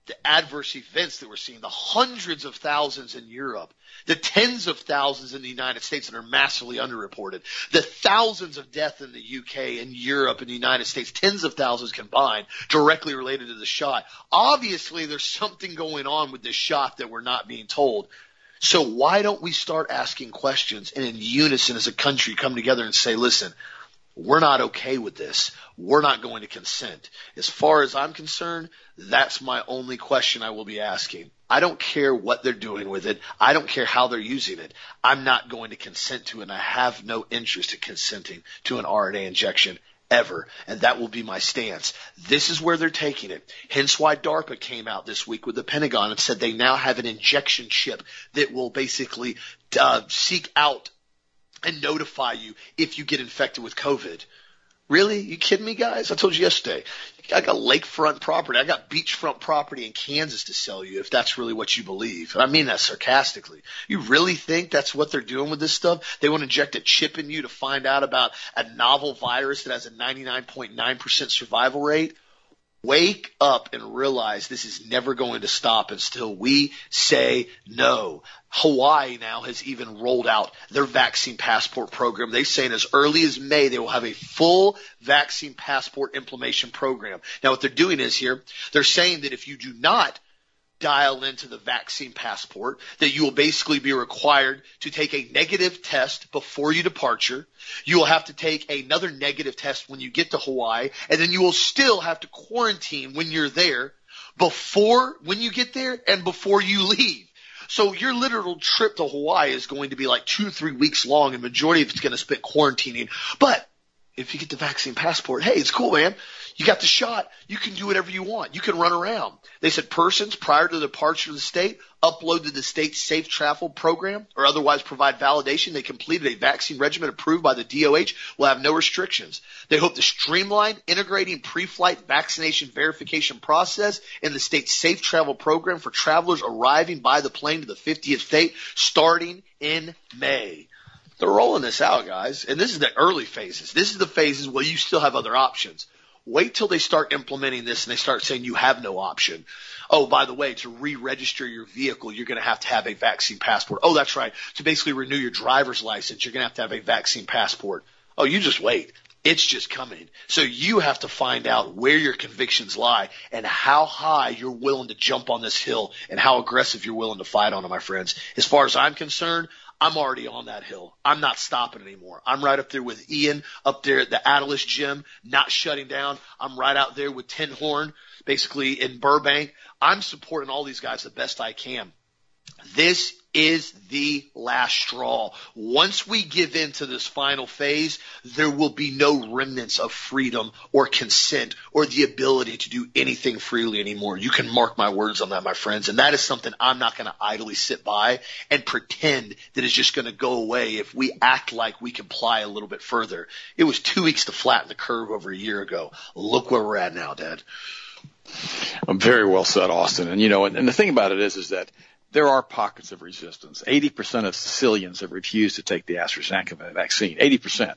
[SPEAKER 1] the adverse events that we're seeing, the hundreds of thousands in Europe, the tens of thousands in the United States that are massively underreported, the thousands of deaths in the UK and Europe and the United States, tens of thousands combined, directly related to the shot. Obviously, there's something going on with this shot that we're not being told. So why don't we start asking questions and in unison as a country come together and say, listen, we're not okay with this. We're not going to consent. As far as I'm concerned, that's my only question I will be asking. I don't care what they're doing with it. I don't care how they're using it. I'm not going to consent to it and I have no interest in consenting to an RNA injection ever. And that will be my stance. This is where they're taking it. Hence why DARPA came out this week with the Pentagon and said they now have an injection chip that will basically uh, seek out and notify you if you get infected with COVID. Really? You kidding me, guys? I told you yesterday. I got lakefront property. I got beachfront property in Kansas to sell you if that's really what you believe. And I mean that sarcastically. You really think that's what they're doing with this stuff? They want to inject a chip in you to find out about a novel virus that has a 99.9% survival rate? Wake up and realize this is never going to stop until we say no. Hawaii now has even rolled out their vaccine passport program. They say as early as May they will have a full vaccine passport implementation program. Now what they're doing is here, they're saying that if you do not dial into the vaccine passport that you will basically be required to take a negative test before you departure. You will have to take another negative test when you get to Hawaii and then you will still have to quarantine when you're there before when you get there and before you leave. So your literal trip to Hawaii is going to be like two, three weeks long and majority of it's going to spend quarantining. But if you get the vaccine passport, hey, it's cool, man. You got the shot. You can do whatever you want. You can run around. They said persons prior to the departure of the state upload to the state's safe travel program or otherwise provide validation they completed a vaccine regimen approved by the DOH will have no restrictions. They hope to streamline integrating pre-flight vaccination verification process in the state's safe travel program for travelers arriving by the plane to the 50th state starting in May. They're rolling this out, guys. And this is the early phases. This is the phases where you still have other options. Wait till they start implementing this and they start saying you have no option. Oh, by the way, to re-register your vehicle, you're going to have to have a vaccine passport. Oh, that's right. To basically renew your driver's license, you're going to have to have a vaccine passport. Oh, you just wait. It's just coming. So you have to find out where your convictions lie and how high you're willing to jump on this hill and how aggressive you're willing to fight on it, my friends. As far as I'm concerned, I'm already on that hill. I'm not stopping anymore. I'm right up there with Ian up there at the Atilis gym, not shutting down. I'm right out there with Tin Horn, basically in Burbank. I'm supporting all these guys the best I can. This is the last straw. Once we give in to this final phase, there will be no remnants of freedom or consent or the ability to do anything freely anymore. You can mark my words on that, my friends. And that is something I'm not going to idly sit by and pretend that it's just going to go away if we act like we comply a little bit further. It was two weeks to flatten the curve over a year ago. Look where we're at now, Dad.
[SPEAKER 2] I'm very well said, Austin. And you know, and, and the thing about it is, is that there are pockets of resistance. 80% of Sicilians have refused to take the AstraZeneca vaccine. 80%.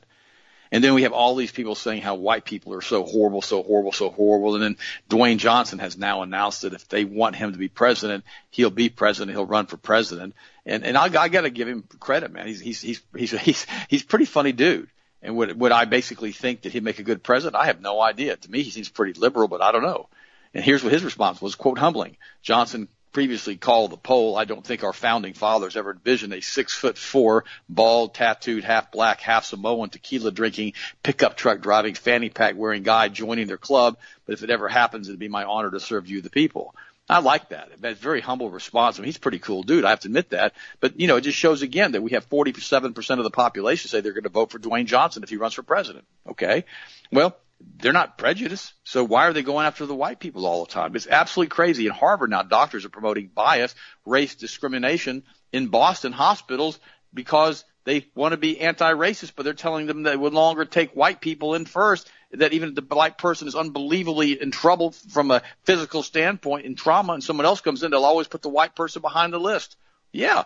[SPEAKER 2] And then we have all these people saying how white people are so horrible, so horrible, so horrible. And then Dwayne Johnson has now announced that if they want him to be president, he'll be president. He'll run for president. And and I, I got to give him credit, man. He's he's he's he's he's he's pretty funny dude. And would would I basically think that he'd make a good president? I have no idea. To me, he seems pretty liberal, but I don't know. And here's what his response was: "Quote humbling. Johnson previously called the poll. I don't think our founding fathers ever envisioned a six foot four, bald, tattooed, half black, half Samoan, tequila drinking, pickup truck driving, fanny pack wearing guy joining their club. But if it ever happens, it'd be my honor to serve you, the people. I like that. That's very humble response. I mean, he's a pretty cool dude. I have to admit that. But, you know, it just shows again that we have 47% of the population say they're going to vote for Dwayne Johnson if he runs for president. Okay. Well, they're not prejudiced. So why are they going after the white people all the time? It's absolutely crazy. In Harvard now, doctors are promoting bias, race discrimination in Boston hospitals because they want to be anti-racist, but they're telling them they would longer take white people in first. That even if the black person is unbelievably in trouble from a physical standpoint in trauma, and someone else comes in, they'll always put the white person behind the list. Yeah,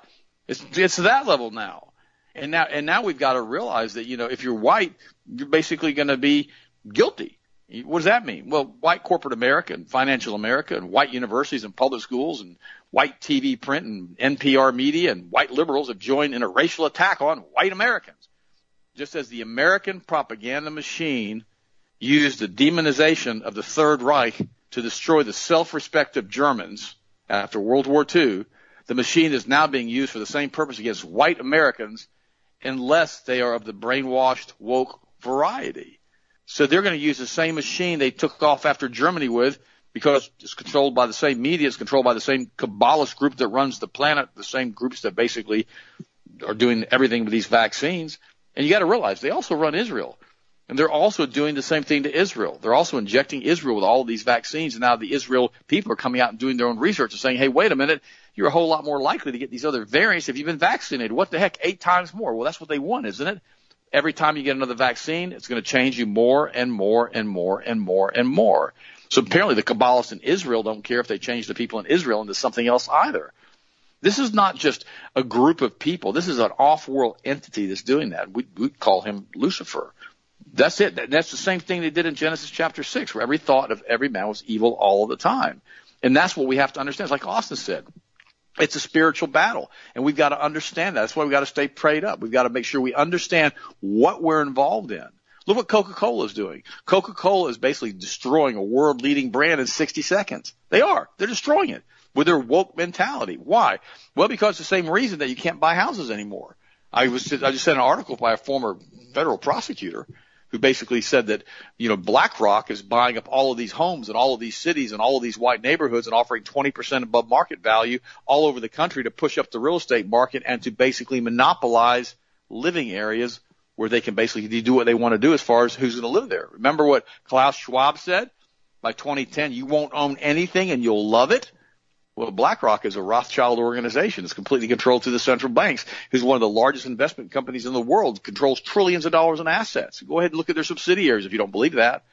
[SPEAKER 2] it's it's that level now. And now and now we've got to realize that you know if you're white, you're basically going to be guilty. What does that mean? Well, white corporate America and financial America and white universities and public schools and white TV print and NPR media and white liberals have joined in a racial attack on white Americans. Just as the American propaganda machine used the demonization of the Third Reich to destroy the self-respect of Germans after World War II, the machine is now being used for the same purpose against white Americans unless they are of the brainwashed woke variety. So they're going to use the same machine they took off after Germany with because it's controlled by the same media, it's controlled by the same Kabbalist group that runs the planet, the same groups that basically are doing everything with these vaccines. And you got to realize they also run Israel. And they're also doing the same thing to Israel. They're also injecting Israel with all of these vaccines. And now the Israel people are coming out and doing their own research and saying, hey, wait a minute, you're a whole lot more likely to get these other variants if you've been vaccinated. What the heck? Eight times more. Well, that's what they want, isn't it? Every time you get another vaccine, it's going to change you more and more and more and more and more. So apparently the Kabbalists in Israel don't care if they change the people in Israel into something else either. This is not just a group of people. This is an off-world entity that's doing that. We, we call him Lucifer. That's it. That's the same thing they did in Genesis chapter 6, where every thought of every man was evil all the time. And that's what we have to understand. It's like Austin said. It's a spiritual battle, and we've got to understand that. That's why we've got to stay prayed up. We've got to make sure we understand what we're involved in. Look what Coca-Cola is doing. Coca-Cola is basically destroying a world-leading brand in 60 seconds. They are. They're destroying it with their woke mentality. Why? Well, because the same reason that you can't buy houses anymore. I was I just sent an article by a former federal prosecutor who basically said that, you know, BlackRock is buying up all of these homes in all of these cities and all of these white neighborhoods and offering 20% above market value all over the country to push up the real estate market and to basically monopolize living areas where they can basically do what they want to do as far as who's going to live there. Remember what Klaus Schwab said? By 2010, you won't own anything and you'll love it. Well, BlackRock is a Rothschild organization. It's completely controlled through the central banks, who's one of the largest investment companies in the world, controls trillions of dollars in assets. Go ahead and look at their subsidiaries if you don't believe that.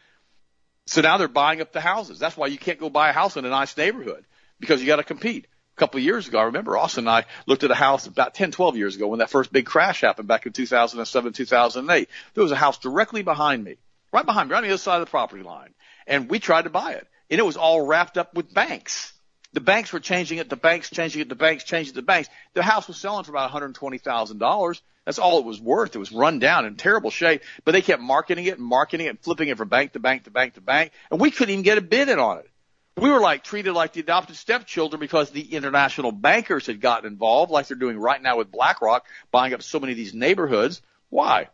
[SPEAKER 2] So now they're buying up the houses. That's why you can't go buy a house in a nice neighborhood because you got to compete. A couple of years ago, I remember Austin and I looked at a house about 10, 12 years ago when that first big crash happened back in 2007, 2008. There was a house directly behind me, right behind me, right on the other side of the property line. And we tried to buy it. And it was all wrapped up with banks The banks were changing it, the banks changing it, the banks changing it, the banks. The house was selling for about $120,000. That's all it was worth. It was run down in terrible shape, but they kept marketing it and marketing it and flipping it from bank to bank to bank to bank, and we couldn't even get a bid in on it. We were like treated like the adopted stepchildren because the international bankers had gotten involved, like they're doing right now with BlackRock, buying up so many of these neighborhoods. Why?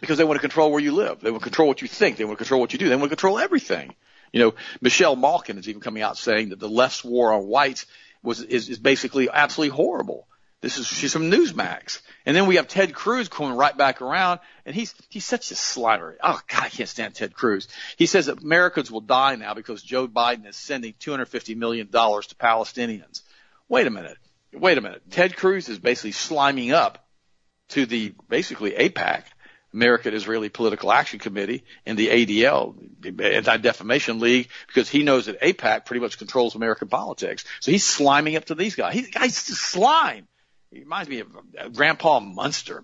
[SPEAKER 2] Because they want to control where you live. They want to control what you think. They want to control what you do. They want to control everything. You know, Michelle Malkin is even coming out saying that the left's war on whites was is, is basically absolutely horrible. This is she's from Newsmax, and then we have Ted Cruz coming right back around, and he's he's such a slimer. Oh God, I can't stand Ted Cruz. He says that Americans will die now because Joe Biden is sending 250 million dollars to Palestinians. Wait a minute, wait a minute. Ted Cruz is basically sliming up to the basically AIPAC American Israeli Political Action Committee and the ADL, the Anti-Defamation League, because he knows that APAC pretty much controls American politics. So he's sliming up to these guys. The guy's just slime. He reminds me of uh, Grandpa Munster.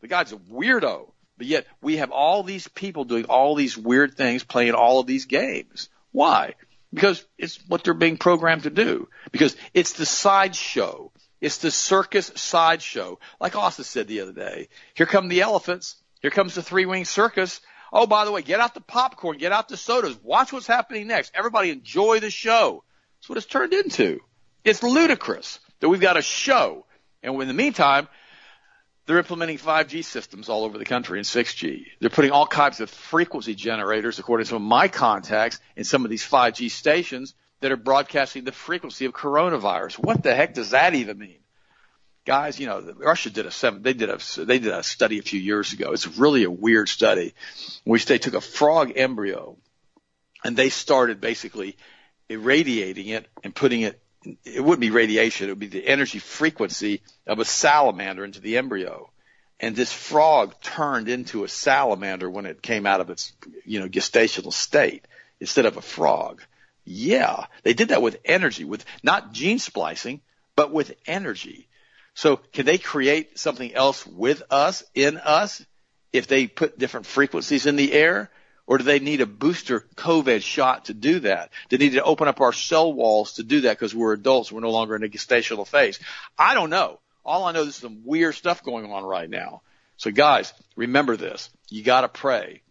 [SPEAKER 2] The guy's a weirdo. But yet we have all these people doing all these weird things, playing all of these games. Why? Because it's what they're being programmed to do. Because it's the sideshow. It's the circus sideshow. Like Austin said the other day. Here come the elephants. Here comes the three wing circus. Oh, by the way, get out the popcorn, get out the sodas, watch what's happening next. Everybody enjoy the show. That's what it's turned into. It's ludicrous that we've got a show. And in the meantime, they're implementing 5G systems all over the country and 6G. They're putting all kinds of frequency generators, according to some of my contacts, in some of these 5G stations that are broadcasting the frequency of coronavirus. What the heck does that even mean? Guys, you know, Russia did a seven, they did a, they did a study a few years ago. It's really a weird study, which they took a frog embryo and they started basically irradiating it and putting it, it wouldn't be radiation, it would be the energy frequency of a salamander into the embryo. And this frog turned into a salamander when it came out of its, you know, gestational state instead of a frog. Yeah, they did that with energy, with not gene splicing, but with energy. So can they create something else with us, in us, if they put different frequencies in the air? Or do they need a booster COVID shot to do that? Do they need to open up our cell walls to do that because we're adults, we're no longer in a gestational phase? I don't know. All I know is some weird stuff going on right now. So guys, remember this. You gotta pray.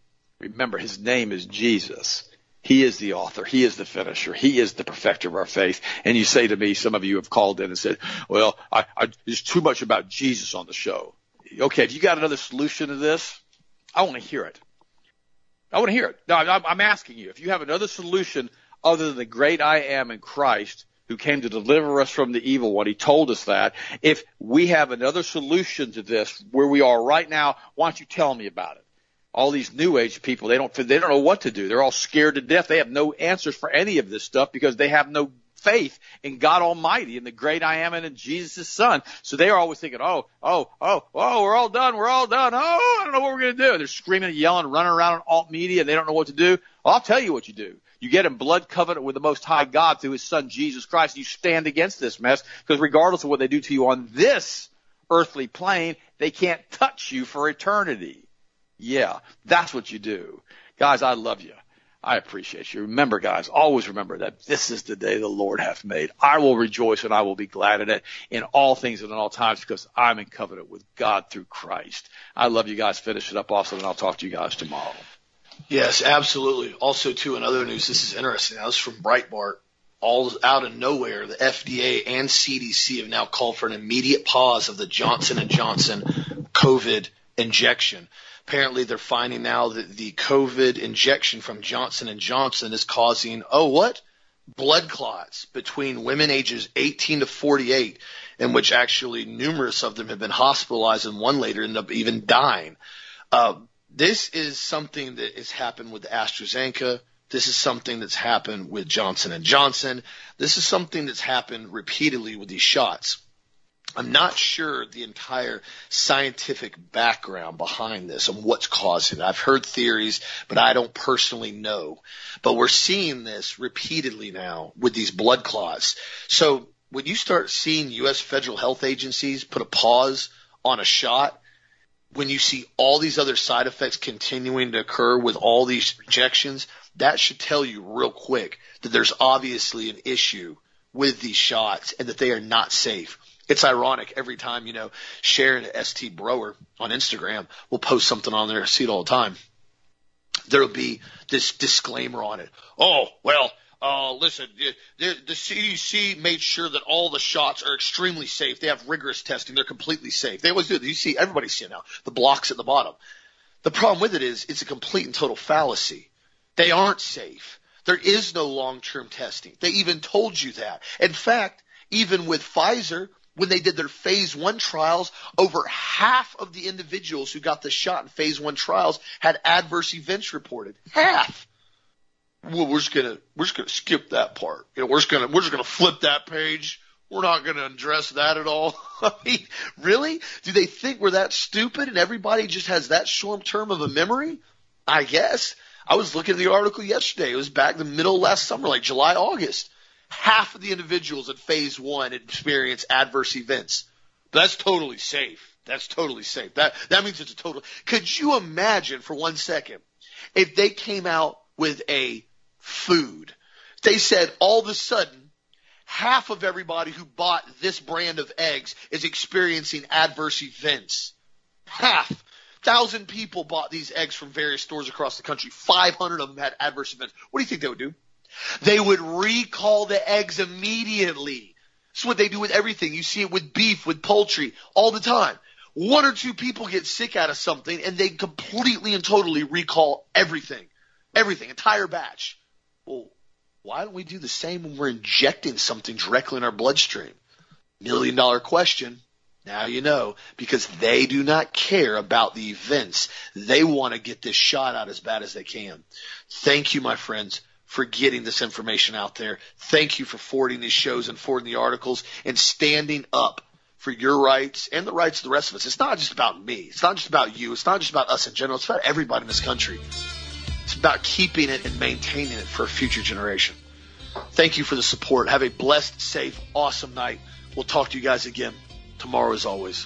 [SPEAKER 2] Remember, his name is Jesus. He is the author. He is the finisher. He is the perfecter of our faith. And you say to me, some of you have called in and said, well, I, I, there's too much about Jesus on the show. Okay, have you got another solution to this, I want to hear it. I want to hear it. No, I'm asking you, if you have another solution other than the great I am in Christ, who came to deliver us from the evil one. He told us that. If we have another solution to this where we are right now, why don't you tell me about it? All these new age people, they don't, they don't know what to do. They're all scared to death. They have no answers for any of this stuff because they have no faith in God Almighty and the great I am and in Jesus' son. So they are always thinking, oh, oh, oh, oh, we're all done. We're all done. Oh, I don't know what we're going to do. And they're screaming and yelling, running around on alt media and they don't know what to do. Well, I'll tell you what you do. You get in blood covenant with the Most High God through His Son Jesus Christ. You stand against this mess because regardless of what they do to you on this earthly plane, they can't touch you for eternity. Yeah, that's what you do. Guys, I love you. I appreciate you. Remember, guys, always remember that this is the day the Lord hath made. I will rejoice and I will be glad in it in all things and in all times because I'm in covenant with God through Christ. I love you guys. Finish it up, Austin, and I'll talk to you guys tomorrow.
[SPEAKER 1] Yes, absolutely. Also, too, in other news, this is interesting. Now, this is from Breitbart. All out of nowhere, the FDA and CDC have now called for an immediate pause of the Johnson and Johnson COVID injection. Apparently, they're finding now that the COVID injection from Johnson and Johnson is causing oh what blood clots between women ages 18 to 48, in which actually numerous of them have been hospitalized, and one later ended up even dying. Uh, this is something that has happened with AstraZeneca. This is something that's happened with Johnson and Johnson. This is something that's happened repeatedly with these shots. I'm not sure the entire scientific background behind this and what's causing it. I've heard theories, but I don't personally know. But we're seeing this repeatedly now with these blood clots. So when you start seeing U.S. federal health agencies put a pause on a shot, when you see all these other side effects continuing to occur with all these injections, that should tell you real quick that there's obviously an issue with these shots and that they are not safe. It's ironic every time, you know, Sharon ST Brower on Instagram will post something on there. I see it all the time. There'll be this disclaimer on it. Oh, well, uh, listen, the, the CDC made sure that all the shots are extremely safe. They have rigorous testing. They're completely safe. They always do. You see, everybody's seeing now. The blocks at the bottom. The problem with it is it's a complete and total fallacy. They aren't safe. There is no long-term testing. They even told you that. In fact, even with Pfizer, when they did their phase one trials, over half of the individuals who got the shot in phase one trials had adverse events reported. Half. Well, we're just gonna we're just gonna skip that part. You know, we're just gonna we're just gonna flip that page. We're not gonna address that at all. [LAUGHS] I mean, really? Do they think we're that stupid and everybody just has that short term of a memory? I guess. I was looking at the article yesterday. It was back in the middle of last summer, like July, August. Half of the individuals at phase one experience adverse events. That's totally safe. That's totally safe. That, that means it's a total. Could you imagine for one second if they came out with a food? They said all of a sudden half of everybody who bought this brand of eggs is experiencing adverse events. Half thousand people bought these eggs from various stores across the country. 500 of them had adverse events. What do you think they would do? They would recall the eggs immediately. That's what they do with everything. You see it with beef, with poultry, all the time. One or two people get sick out of something and they completely and totally recall everything. Everything, entire batch. Well, why don't we do the same when we're injecting something directly in our bloodstream? Million dollar question. Now you know, because they do not care about the events. They want to get this shot out as bad as they can. Thank you, my friends, for getting this information out there. Thank you for forwarding these shows and forwarding the articles and standing up for your rights and the rights of the rest of us. It's not just about me. It's not just about you. It's not just about us in general. It's about everybody in this country. It's about keeping it and maintaining it for a future generation. Thank you for the support. Have a blessed, safe, awesome night. We'll talk to you guys again tomorrow as always.